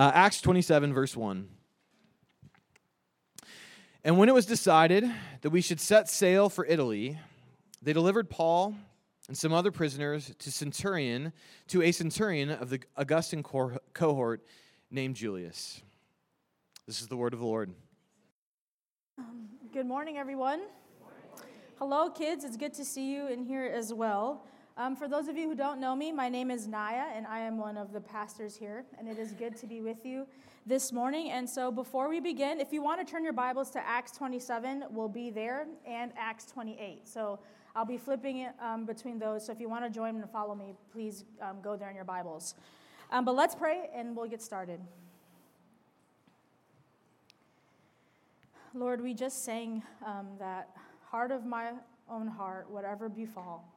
Uh, Acts 27, verse 1. And when it was decided that we should set sail for Italy, they delivered Paul and some other prisoners to centurion to a centurion of the Augustan cohort named Julius. This is the word of the Lord. Um, good morning, everyone. Hello, kids. It's good to see you in here as well. Um, for those of you who don't know me, my name is Naya, and I am one of the pastors here, and it is good to be with you this morning. And so, before we begin, if you want to turn your Bibles to Acts 27, we'll be there, and Acts 28. So, I'll be flipping it um, between those. So, if you want to join and follow me, please um, go there in your Bibles. Um, but let's pray, and we'll get started. Lord, we just sang um, that heart of my own heart, whatever befall,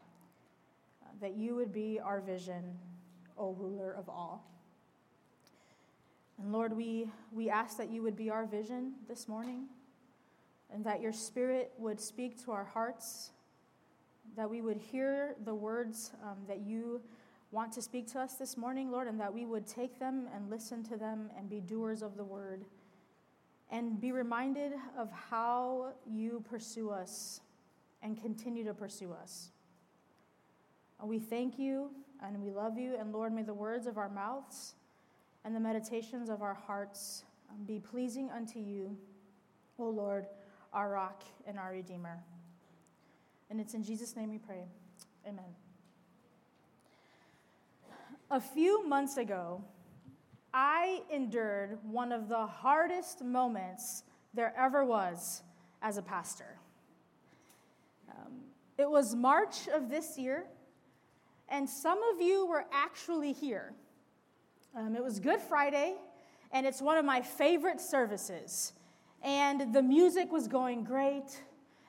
that you would be our vision, O ruler of all. And Lord, we, we ask that you would be our vision this morning and that your spirit would speak to our hearts, that we would hear the words um, that you want to speak to us this morning, Lord, and that we would take them and listen to them and be doers of the word and be reminded of how you pursue us and continue to pursue us. We thank you and we love you, and Lord, may the words of our mouths and the meditations of our hearts um, be pleasing unto you, O Lord, our rock and our Redeemer. And it's in Jesus' name we pray. Amen. A few months ago, I endured one of the hardest moments there ever was as a pastor. Um, it was March of this year, and some of you were actually here. Um, it was Good Friday, and it's one of my favorite services. And the music was going great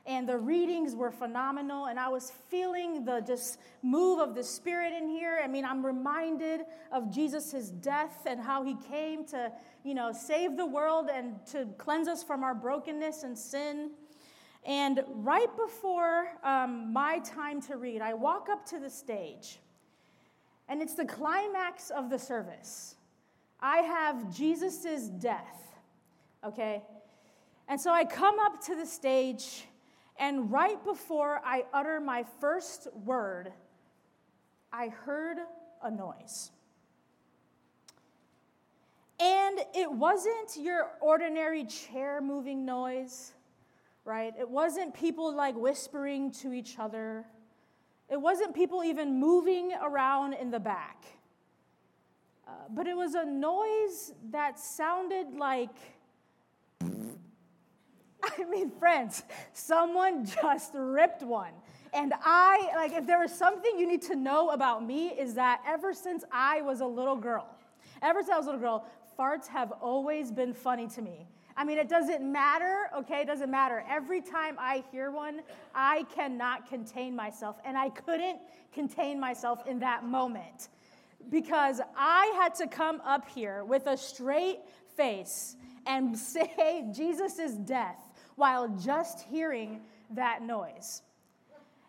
and the readings were phenomenal and i was feeling the just move of the spirit in here i mean i'm reminded of jesus' death and how he came to you know save the world and to cleanse us from our brokenness and sin and right before um, my time to read i walk up to the stage and it's the climax of the service. I have jesus' death okay? And so i come up to the stage and right before I utter my first word, I heard a noise. And it wasn't your ordinary chair moving noise, right? It wasn't people like whispering to each other. It wasn't people even moving around in the back. Uh, but it was a noise that sounded like I mean, friends, someone just ripped one. And I, like, if there is something you need to know about me, is that ever since I was a little girl, ever since I was a little girl, farts have always been funny to me. I mean, it doesn't matter, okay? It doesn't matter. Every time I hear one, I cannot contain myself. And I couldn't contain myself in that moment because I had to come up here with a straight face and say Jesus' death while just hearing that noise.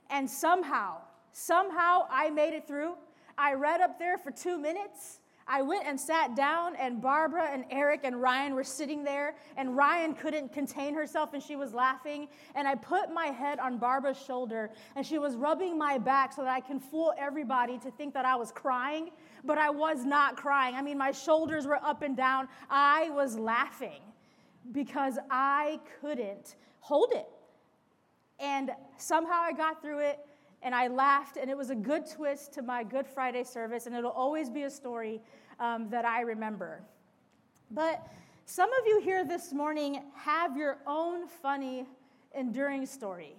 And somehow, somehow I made it through. I read up there for two minutes. I went and sat down, and Barbara and Eric and Ryan were sitting there, and Ryan couldn't contain herself and she was laughing. And I put my head on Barbara's shoulder, and she was rubbing my back so that I can fool everybody to think that I was crying, but I was not crying. I mean, my shoulders were up and down. I was laughing because I couldn't hold it. And somehow I got through it and I laughed, and it was a good twist to my Good Friday service, and it'll always be a story um, that I remember. But some of you here this morning have your own funny, enduring story,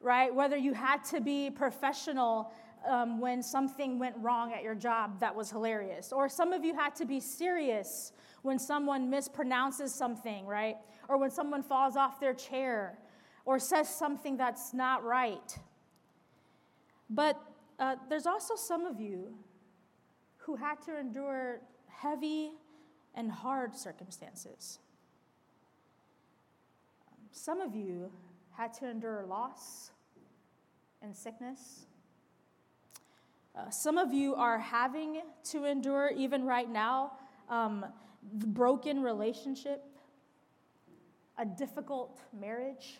right? Whether you had to be professional um, when something went wrong at your job that was hilarious, or some of you had to be serious when someone mispronounces something, right? Or when someone falls off their chair or says something that's not right. But uh, there's also some of you who had to endure heavy and hard circumstances. Some of you had to endure loss and sickness. Uh, some of you are having to endure, even right now, um, broken relationship, a difficult marriage,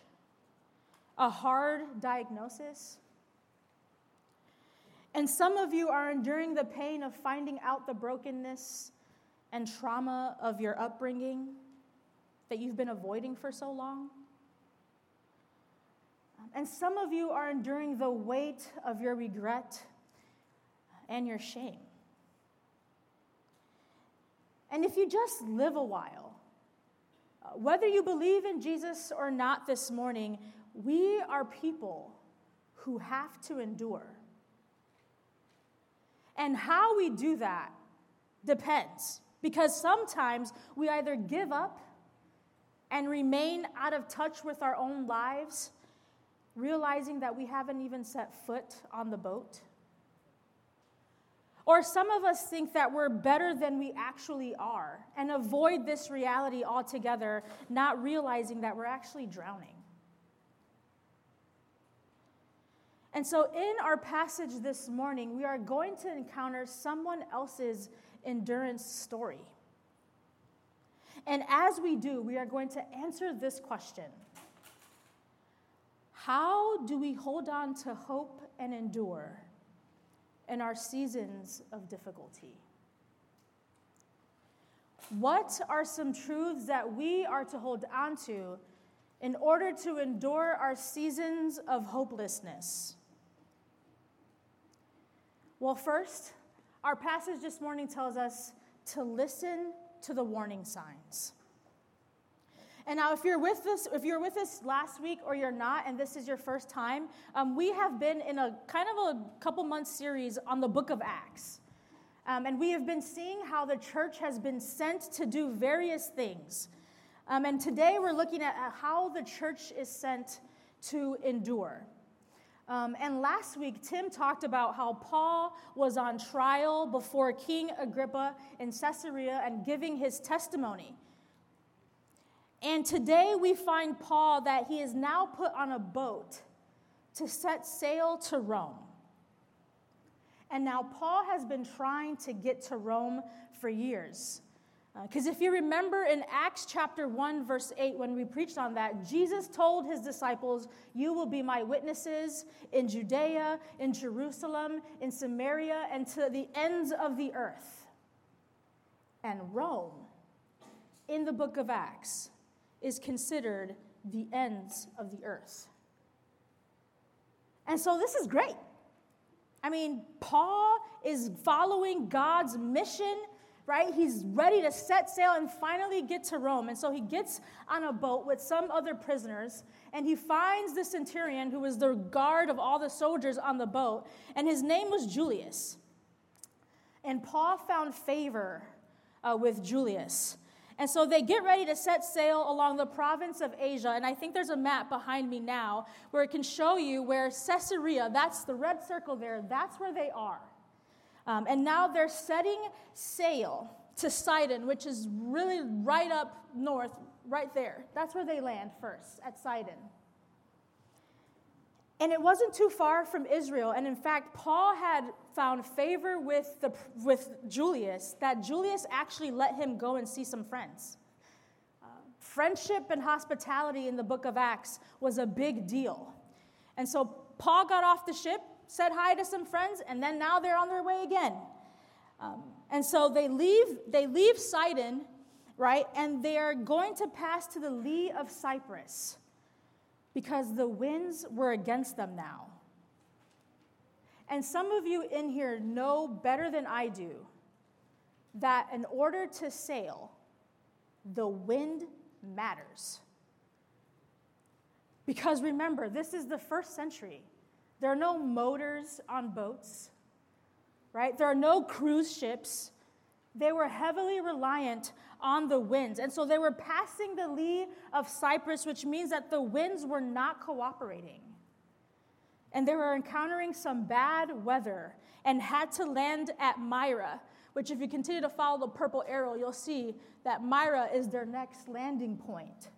a hard diagnosis. And some of you are enduring the pain of finding out the brokenness and trauma of your upbringing that you've been avoiding for so long. And some of you are enduring the weight of your regret and your shame. And if you just live a while, whether you believe in Jesus or not this morning, we are people who have to endure. And how we do that depends, because sometimes we either give up and remain out of touch with our own lives, realizing that we haven't even set foot on the boat. Or some of us think that we're better than we actually are and avoid this reality altogether, not realizing that we're actually drowning. And so, in our passage this morning, we are going to encounter someone else's endurance story. And as we do, we are going to answer this question How do we hold on to hope and endure in our seasons of difficulty? What are some truths that we are to hold on to in order to endure our seasons of hopelessness? Well, first, our passage this morning tells us to listen to the warning signs. And now, if you're with us, if you're with us last week or you're not, and this is your first time, um, we have been in a kind of a couple months series on the book of Acts. Um, and we have been seeing how the church has been sent to do various things. Um, and today we're looking at how the church is sent to endure. Um, and last week, Tim talked about how Paul was on trial before King Agrippa in Caesarea and giving his testimony. And today we find Paul that he is now put on a boat to set sail to Rome. And now Paul has been trying to get to Rome for years. Because uh, if you remember in Acts chapter 1, verse 8, when we preached on that, Jesus told his disciples, You will be my witnesses in Judea, in Jerusalem, in Samaria, and to the ends of the earth. And Rome, in the book of Acts, is considered the ends of the earth. And so this is great. I mean, Paul is following God's mission right? He's ready to set sail and finally get to Rome. And so he gets on a boat with some other prisoners and he finds the centurion who was the guard of all the soldiers on the boat, and his name was Julius. And Paul found favor uh, with Julius. And so they get ready to set sail along the province of Asia. And I think there's a map behind me now where it can show you where Caesarea, that's the red circle there, that's where they are. Um, and now they're setting sail to Sidon, which is really right up north, right there. That's where they land first, at Sidon. And it wasn't too far from Israel. And in fact, Paul had found favor with, the, with Julius, that Julius actually let him go and see some friends. Uh, friendship and hospitality in the book of Acts was a big deal. And so Paul got off the ship said hi to some friends, and then now they're on their way again. Um, and so they leave, they leave Sidon, right? And they're going to pass to the lee of Cyprus because the winds were against them now. And some of you in here know better than I do that in order to sail, the wind matters. Because remember, this is the first century. There are no motors on boats, right? There are no cruise ships. They were heavily reliant on the winds. And so they were passing the lee of Cyprus, which means that the winds were not cooperating. And they were encountering some bad weather and had to land at Myra, which, if you continue to follow the purple arrow, you'll see that Myra is their next landing point.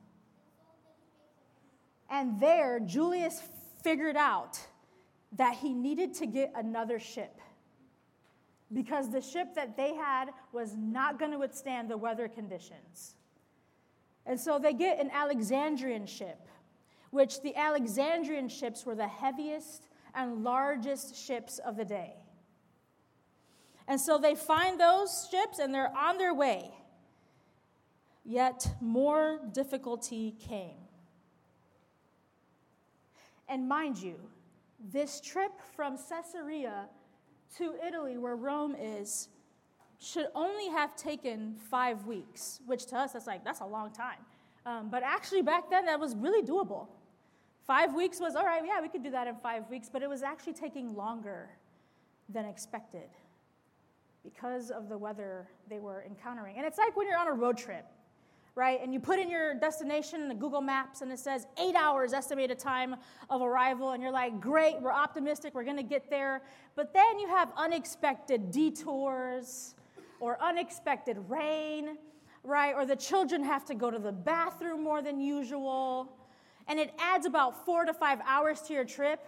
And there, Julius figured out that he needed to get another ship because the ship that they had was not going to withstand the weather conditions. And so they get an Alexandrian ship, which the Alexandrian ships were the heaviest and largest ships of the day. And so they find those ships and they're on their way. Yet more difficulty came. And mind you, this trip from Caesarea to Italy, where Rome is, should only have taken five weeks, which to us, that's like, that's a long time. Um, but actually, back then, that was really doable. Five weeks was, all right, yeah, we could do that in five weeks, but it was actually taking longer than expected because of the weather they were encountering. And it's like when you're on a road trip right? And you put in your destination in the Google Maps and it says eight hours estimated time of arrival, and you're like, great, we're optimistic, we're gonna get there. But then you have unexpected detours or unexpected rain, right? Or the children have to go to the bathroom more than usual. And it adds about four to five hours to your trip.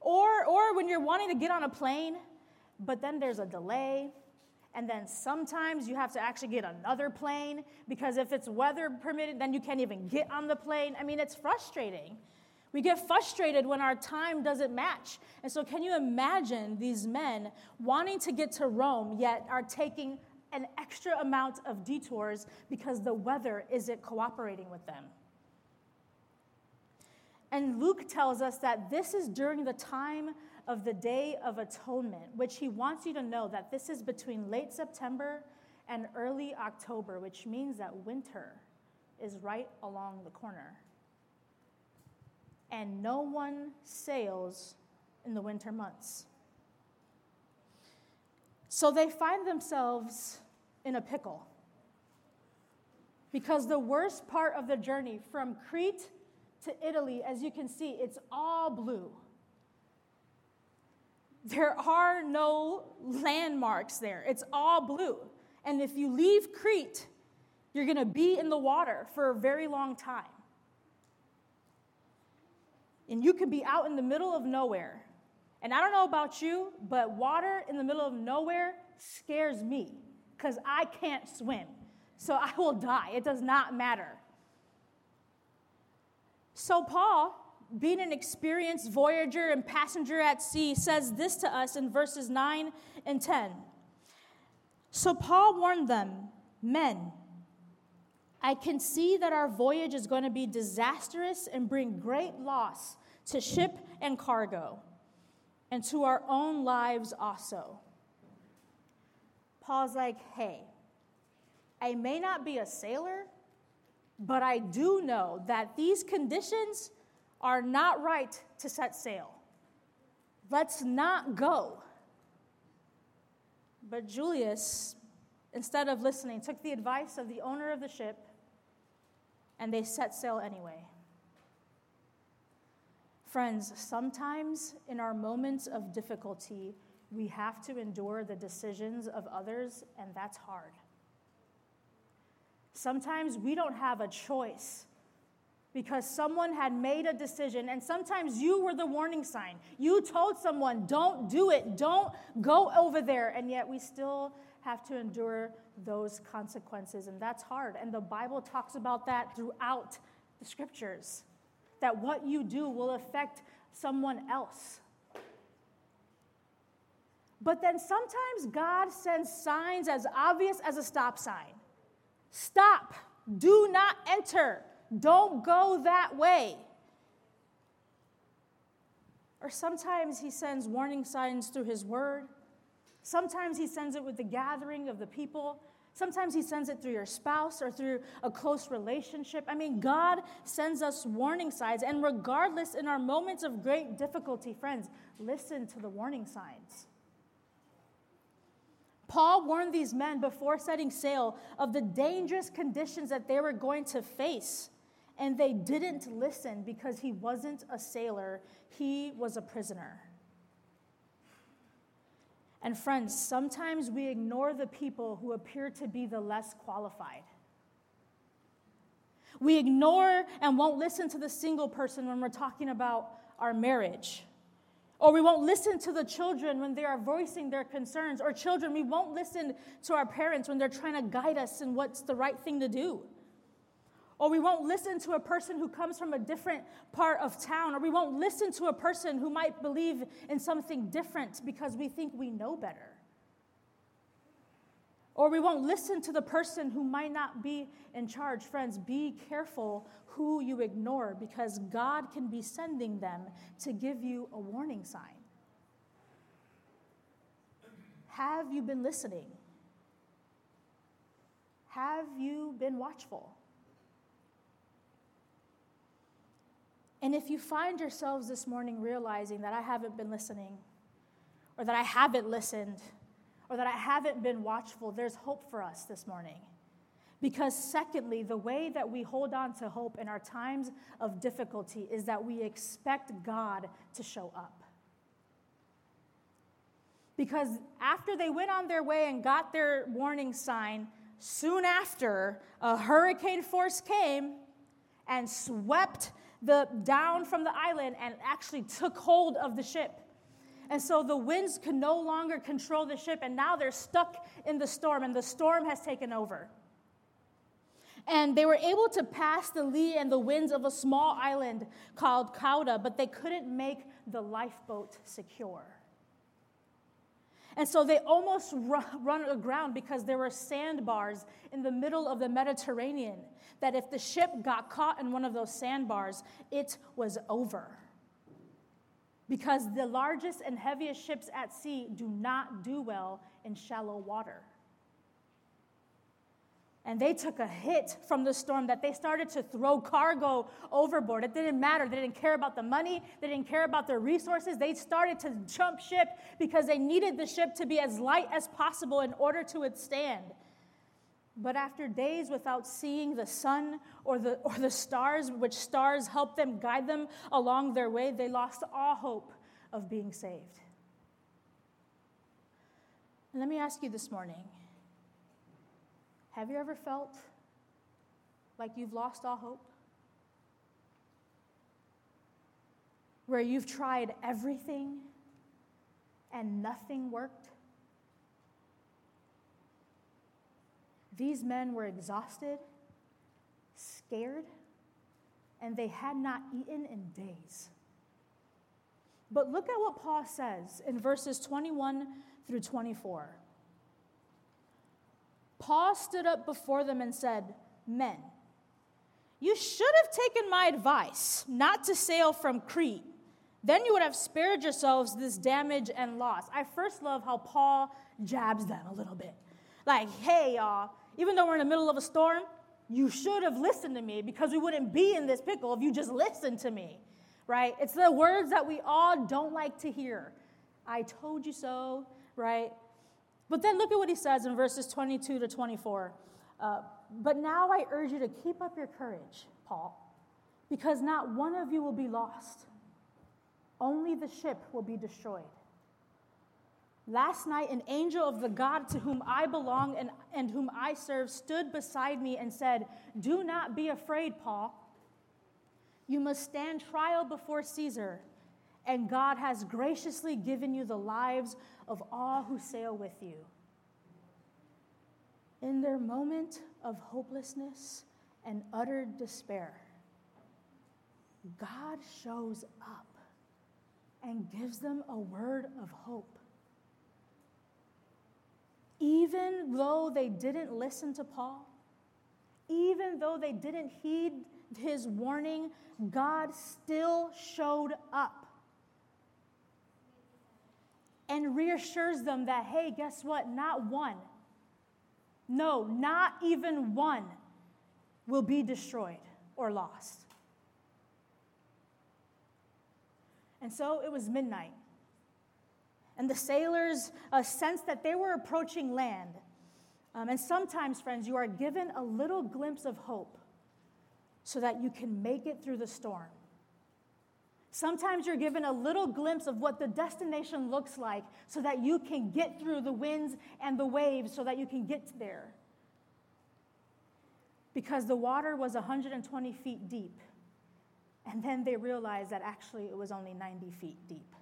Or, or when you're wanting to get on a plane, but then there's a delay and then sometimes you have to actually get another plane because if it's weather permitted, then you can't even get on the plane. I mean, it's frustrating. We get frustrated when our time doesn't match. And so, can you imagine these men wanting to get to Rome, yet are taking an extra amount of detours because the weather isn't cooperating with them? And Luke tells us that this is during the time of the Day of Atonement, which he wants you to know that this is between late September and early October, which means that winter is right along the corner. And no one sails in the winter months. So they find themselves in a pickle. Because the worst part of the journey from Crete to Italy, as you can see, it's all blue. There are no landmarks there. It's all blue. And if you leave Crete, you're going to be in the water for a very long time. And you can be out in the middle of nowhere. And I don't know about you, but water in the middle of nowhere scares me because I can't swim. So I will die. It does not matter. So Paul being an experienced voyager and passenger at sea, says this to us in verses 9 and 10. So Paul warned them, Men, I can see that our voyage is going to be disastrous and bring great loss to ship and cargo, and to our own lives also. Paul's like, Hey, I may not be a sailor, but I do know that these conditions are not right to set sail. Let's not go. But Julius, instead of listening, took the advice of the owner of the ship and they set sail anyway. Friends, sometimes in our moments of difficulty, we have to endure the decisions of others, and that's hard. Sometimes we don't have a choice because someone had made a decision, and sometimes you were the warning sign. You told someone, don't do it, don't go over there, and yet we still have to endure those consequences, and that's hard. And the Bible talks about that throughout the scriptures that what you do will affect someone else. But then sometimes God sends signs as obvious as a stop sign stop, do not enter. Don't go that way. Or sometimes he sends warning signs through his word. Sometimes he sends it with the gathering of the people. Sometimes he sends it through your spouse or through a close relationship. I mean, God sends us warning signs. And regardless, in our moments of great difficulty, friends, listen to the warning signs. Paul warned these men before setting sail of the dangerous conditions that they were going to face. And they didn't listen because he wasn't a sailor, he was a prisoner. And friends, sometimes we ignore the people who appear to be the less qualified. We ignore and won't listen to the single person when we're talking about our marriage. Or we won't listen to the children when they are voicing their concerns. Or children, we won't listen to our parents when they're trying to guide us in what's the right thing to do. Or we won't listen to a person who comes from a different part of town. Or we won't listen to a person who might believe in something different because we think we know better. Or we won't listen to the person who might not be in charge. Friends, be careful who you ignore because God can be sending them to give you a warning sign. Have you been listening? Have you been watchful? And if you find yourselves this morning realizing that I haven't been listening, or that I haven't listened, or that I haven't been watchful, there's hope for us this morning. Because, secondly, the way that we hold on to hope in our times of difficulty is that we expect God to show up. Because after they went on their way and got their warning sign, soon after, a hurricane force came and swept the, down from the island and actually took hold of the ship. And so the winds could no longer control the ship, and now they're stuck in the storm, and the storm has taken over. And they were able to pass the lee and the winds of a small island called Cauda, but they couldn't make the lifeboat secure. And so they almost run aground because there were sandbars in the middle of the Mediterranean. That if the ship got caught in one of those sandbars, it was over because the largest and heaviest ships at sea do not do well in shallow water. And they took a hit from the storm that they started to throw cargo overboard. It didn't matter. They didn't care about the money, they didn't care about their resources. They started to jump ship because they needed the ship to be as light as possible in order to withstand. But after days without seeing the sun or the, or the stars, which stars helped them guide them along their way, they lost all hope of being saved. And let me ask you this morning have you ever felt like you've lost all hope? Where you've tried everything and nothing worked? These men were exhausted, scared, and they had not eaten in days. But look at what Paul says in verses 21 through 24. Paul stood up before them and said, Men, you should have taken my advice not to sail from Crete. Then you would have spared yourselves this damage and loss. I first love how Paul jabs them a little bit. Like, hey, y'all, even though we're in the middle of a storm, you should have listened to me because we wouldn't be in this pickle if you just listened to me, right? It's the words that we all don't like to hear. I told you so, right? But then look at what he says in verses 22 to 24. Uh, but now I urge you to keep up your courage, Paul, because not one of you will be lost. Only the ship will be destroyed. Last night, an angel of the God to whom I belong and, and whom I serve stood beside me and said, Do not be afraid, Paul. You must stand trial before Caesar, and God has graciously given you the lives of all who sail with you. In their moment of hopelessness and utter despair, God shows up and gives them a word of hope even though they didn't listen to Paul, even though they didn't heed his warning, God still showed up and reassures them that, hey, guess what? Not one, no, not even one will be destroyed or lost. And so it was midnight. And the sailors uh, sensed that they were approaching land. Um, and sometimes, friends, you are given a little glimpse of hope so that you can make it through the storm. Sometimes you're given a little glimpse of what the destination looks like so that you can get through the winds and the waves so that you can get there. Because the water was 120 feet deep. And then they realized that actually it was only 90 feet deep.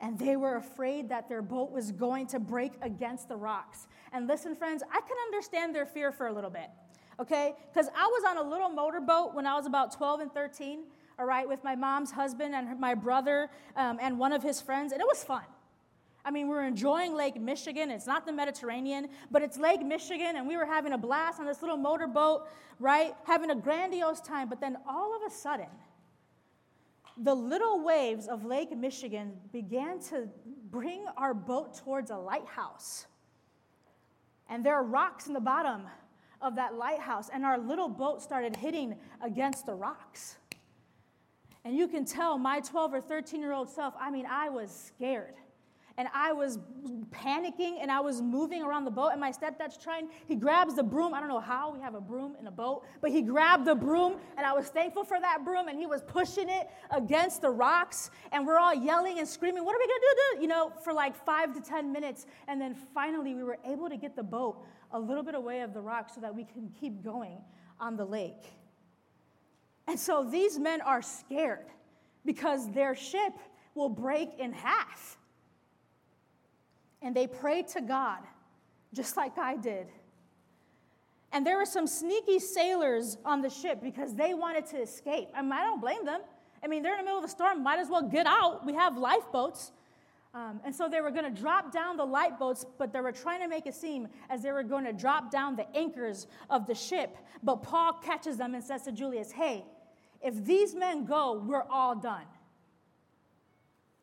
and they were afraid that their boat was going to break against the rocks. And listen, friends, I can understand their fear for a little bit, okay? Because I was on a little motorboat when I was about 12 and 13, all right, with my mom's husband and my brother um, and one of his friends, and it was fun. I mean, we were enjoying Lake Michigan. It's not the Mediterranean, but it's Lake Michigan, and we were having a blast on this little motorboat, right? Having a grandiose time. But then all of a sudden, the little waves of Lake Michigan began to bring our boat towards a lighthouse. And there are rocks in the bottom of that lighthouse, and our little boat started hitting against the rocks. And you can tell my 12 or 13 year old self, I mean, I was scared and I was panicking and I was moving around the boat. And my stepdad's trying, he grabs the broom. I don't know how we have a broom in a boat, but he grabbed the broom and I was thankful for that broom and he was pushing it against the rocks. And we're all yelling and screaming, What are we gonna do? You know, for like five to 10 minutes. And then finally, we were able to get the boat a little bit away of the rocks so that we can keep going on the lake. And so these men are scared because their ship will break in half and they prayed to God, just like I did. And there were some sneaky sailors on the ship because they wanted to escape. I, mean, I don't blame them. I mean, they're in the middle of a storm, might as well get out. We have lifeboats. Um, and so they were going to drop down the lifeboats, but they were trying to make it seem as they were going to drop down the anchors of the ship. But Paul catches them and says to Julius, Hey, if these men go, we're all done.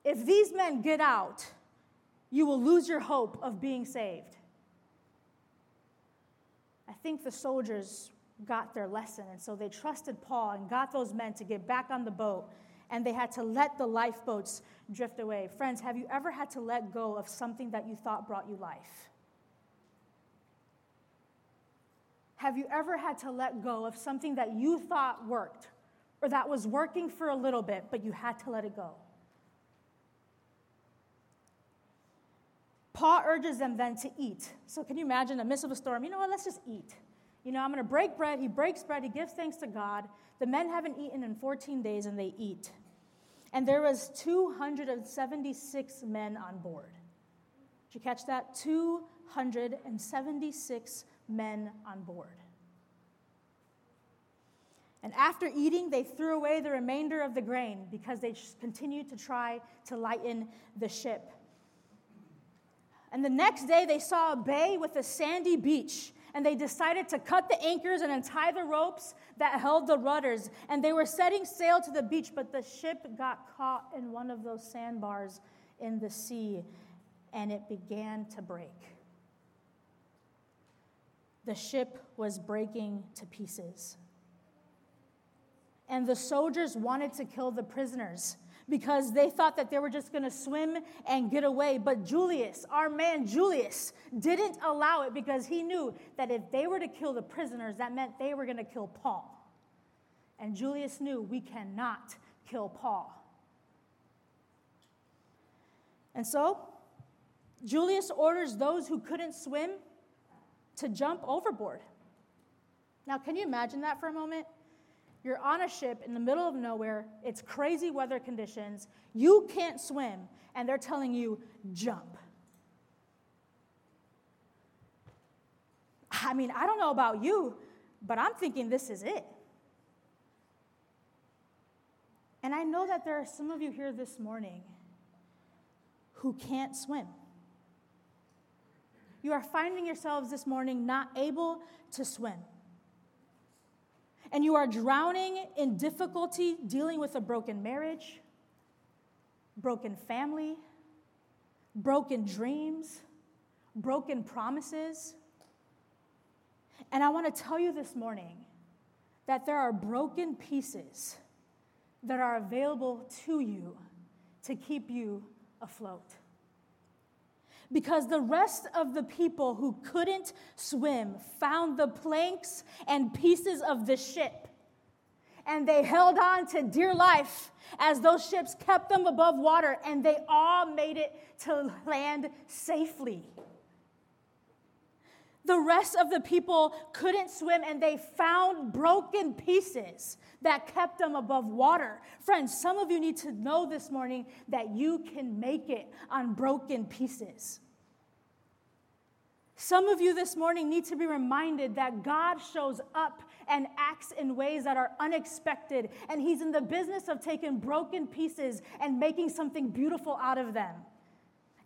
If these men get out, you will lose your hope of being saved. I think the soldiers got their lesson, and so they trusted Paul and got those men to get back on the boat, and they had to let the lifeboats drift away. Friends, have you ever had to let go of something that you thought brought you life? Have you ever had to let go of something that you thought worked or that was working for a little bit, but you had to let it go? Paul urges them then to eat. So, can you imagine in the midst of a storm? You know what? Let's just eat. You know, I'm going to break bread. He breaks bread. He gives thanks to God. The men haven't eaten in 14 days, and they eat. And there was 276 men on board. Did you catch that? 276 men on board. And after eating, they threw away the remainder of the grain because they continued to try to lighten the ship. And the next day, they saw a bay with a sandy beach. And they decided to cut the anchors and untie the ropes that held the rudders. And they were setting sail to the beach, but the ship got caught in one of those sandbars in the sea, and it began to break. The ship was breaking to pieces. And the soldiers wanted to kill the prisoners because they thought that they were just going to swim and get away. But Julius, our man Julius, didn't allow it because he knew that if they were to kill the prisoners, that meant they were going to kill Paul. And Julius knew we cannot kill Paul. And so, Julius orders those who couldn't swim to jump overboard. Now, can you imagine that for a moment? You're on a ship in the middle of nowhere, it's crazy weather conditions, you can't swim, and they're telling you, jump. I mean, I don't know about you, but I'm thinking this is it. And I know that there are some of you here this morning who can't swim. You are finding yourselves this morning not able to swim and you are drowning in difficulty dealing with a broken marriage, broken family, broken dreams, broken promises. And I want to tell you this morning that there are broken pieces that are available to you to keep you afloat because the rest of the people who couldn't swim found the planks and pieces of the ship. And they held on to dear life as those ships kept them above water, and they all made it to land safely. The rest of the people couldn't swim and they found broken pieces that kept them above water. Friends, some of you need to know this morning that you can make it on broken pieces. Some of you this morning need to be reminded that God shows up and acts in ways that are unexpected, and He's in the business of taking broken pieces and making something beautiful out of them.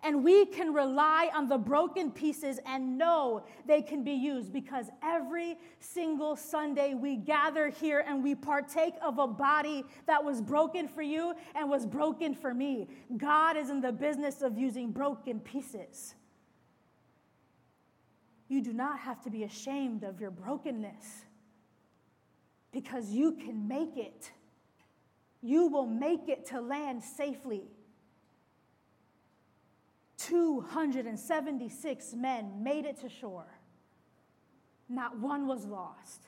And we can rely on the broken pieces and know they can be used because every single Sunday we gather here and we partake of a body that was broken for you and was broken for me. God is in the business of using broken pieces. You do not have to be ashamed of your brokenness because you can make it. You will make it to land safely. 276 men made it to shore. Not one was lost.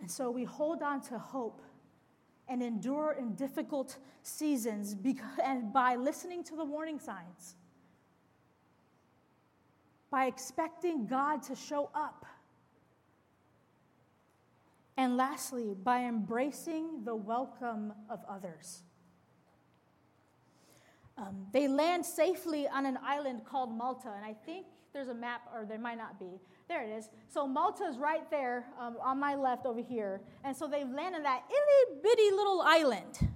And so we hold on to hope and endure in difficult seasons because, and by listening to the warning signs, by expecting God to show up. And lastly, by embracing the welcome of others. Um, they land safely on an island called Malta, and I think there's a map, or there might not be. There it is. So Malta's right there um, on my left over here, and so they land on that itty bitty little island,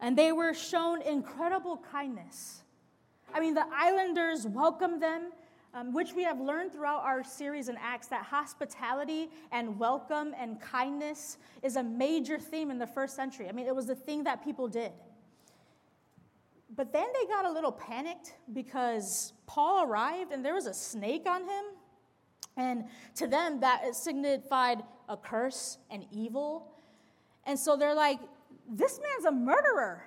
and they were shown incredible kindness. I mean, the islanders welcomed them. Um, which we have learned throughout our series in Acts that hospitality and welcome and kindness is a major theme in the first century. I mean, it was the thing that people did. But then they got a little panicked because Paul arrived and there was a snake on him. And to them, that signified a curse and evil. And so they're like, this man's a murderer.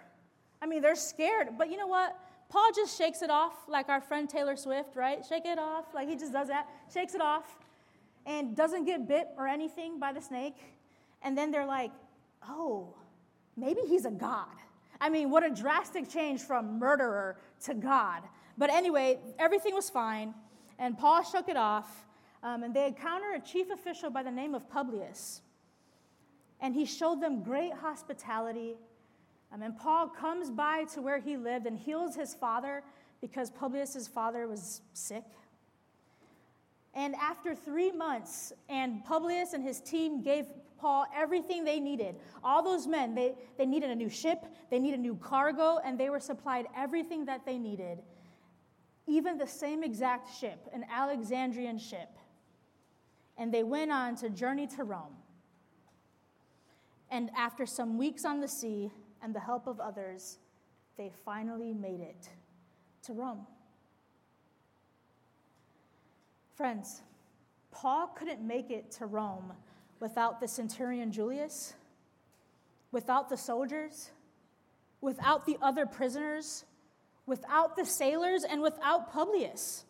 I mean, they're scared. But you know what? Paul just shakes it off like our friend Taylor Swift, right? Shake it off. Like he just does that, shakes it off, and doesn't get bit or anything by the snake. And then they're like, oh, maybe he's a god. I mean, what a drastic change from murderer to God. But anyway, everything was fine, and Paul shook it off, um, and they encountered a chief official by the name of Publius. And he showed them great hospitality. Um, and Paul comes by to where he lived and heals his father because Publius' father was sick. And after three months, and Publius and his team gave Paul everything they needed. All those men, they, they needed a new ship, they needed new cargo, and they were supplied everything that they needed. Even the same exact ship, an Alexandrian ship. And they went on to journey to Rome. And after some weeks on the sea and the help of others, they finally made it to Rome. Friends, Paul couldn't make it to Rome without the centurion Julius, without the soldiers, without the other prisoners, without the sailors, and without Publius.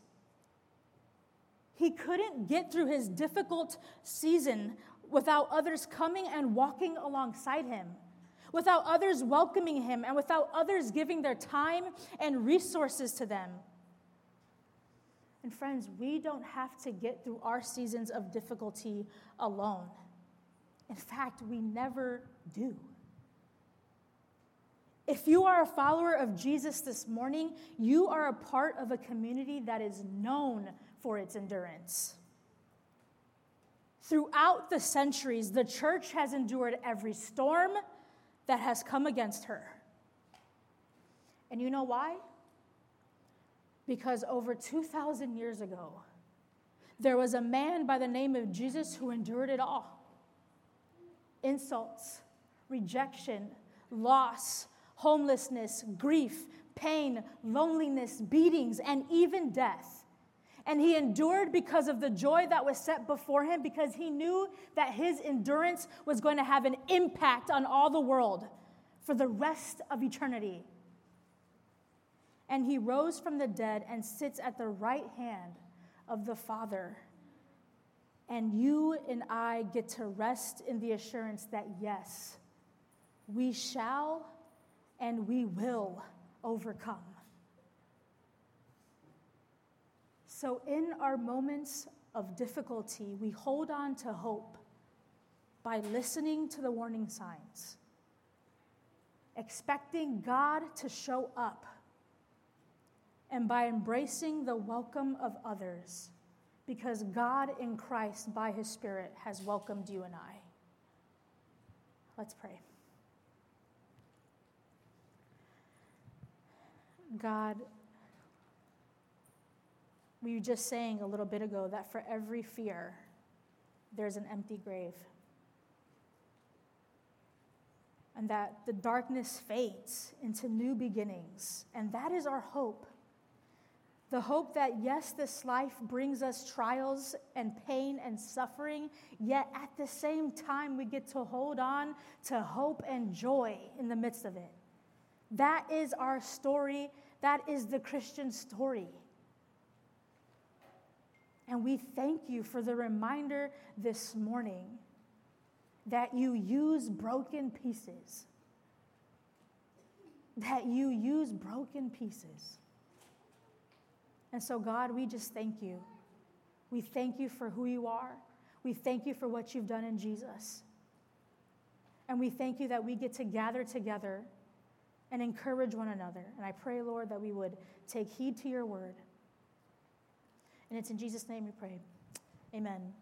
He couldn't get through his difficult season without others coming and walking alongside him, without others welcoming him, and without others giving their time and resources to them. And friends, we don't have to get through our seasons of difficulty alone. In fact, we never do. If you are a follower of Jesus this morning, you are a part of a community that is known for its endurance. Throughout the centuries, the church has endured every storm that has come against her. And you know why? Because over 2,000 years ago, there was a man by the name of Jesus who endured it all insults, rejection, loss, homelessness, grief, pain, loneliness, beatings, and even death. And he endured because of the joy that was set before him, because he knew that his endurance was going to have an impact on all the world for the rest of eternity and he rose from the dead and sits at the right hand of the Father. And you and I get to rest in the assurance that yes, we shall and we will overcome. So, in our moments of difficulty, we hold on to hope by listening to the warning signs, expecting God to show up, and by embracing the welcome of others, because God in Christ, by His Spirit, has welcomed you and I. Let's pray. God, we were just saying a little bit ago that for every fear, there's an empty grave. And that the darkness fades into new beginnings. And that is our hope. The hope that, yes, this life brings us trials and pain and suffering, yet at the same time, we get to hold on to hope and joy in the midst of it. That is our story. That is the Christian story. And we thank you for the reminder this morning that you use broken pieces. That you use broken pieces. And so, God, we just thank you. We thank you for who you are. We thank you for what you've done in Jesus. And we thank you that we get to gather together and encourage one another. And I pray, Lord, that we would take heed to your word. And it's in Jesus' name we pray. Amen.